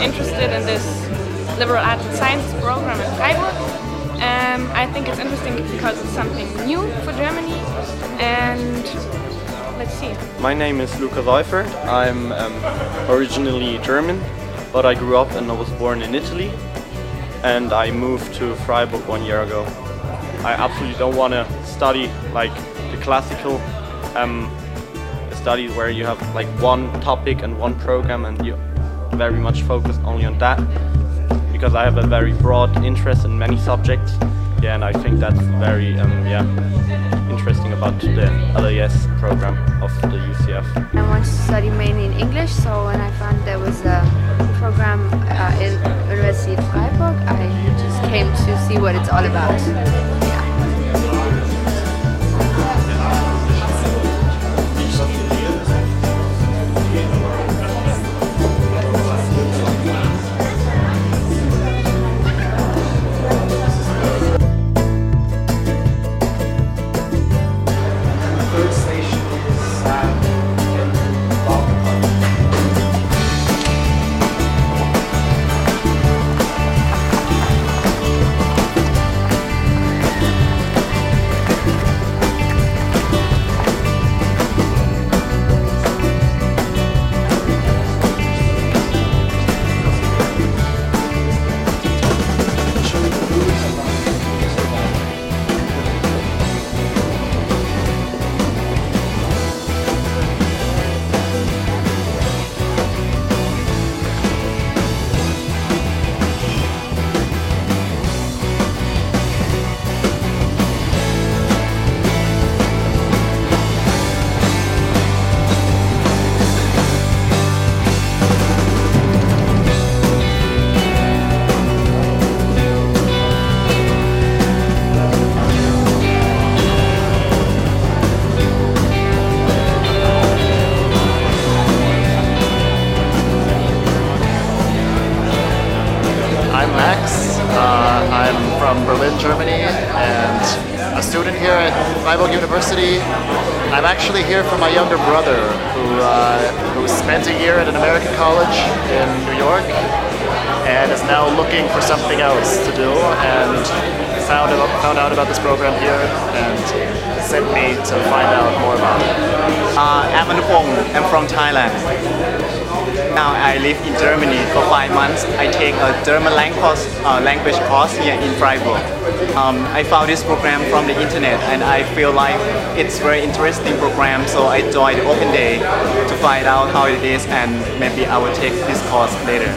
interested in this liberal arts and sciences program in Freiburg. Um, I think it's interesting because it's something new for Germany and let's see. My name is Luca Seufert. I'm um, originally German, but I grew up and I was born in Italy and I moved to Freiburg one year ago. I absolutely don't want to study like the classical um, studies where you have like one topic and one program and you very much focused only on that because I have a very broad interest in many subjects. Yeah, and I think that's very um, yeah interesting about the LAS program of the UCF. I want to study mainly in English, so when I found there was a program uh, in University of Freiburg, I just came to see what it's all about. From Berlin, Germany, and a student here at Freiburg University. I'm actually here for my younger brother, who uh, who spent a year at an American college in New York, and is now looking for something else to do, and found out, found out about this program here, and sent me to find out more about it. Uh. I'm from Thailand. Now I live in Germany for five months. I take a German language, uh, language course here in Freiburg. Um, I found this program from the internet and I feel like it's very interesting program so I joined the open day to find out how it is and maybe I will take this course later.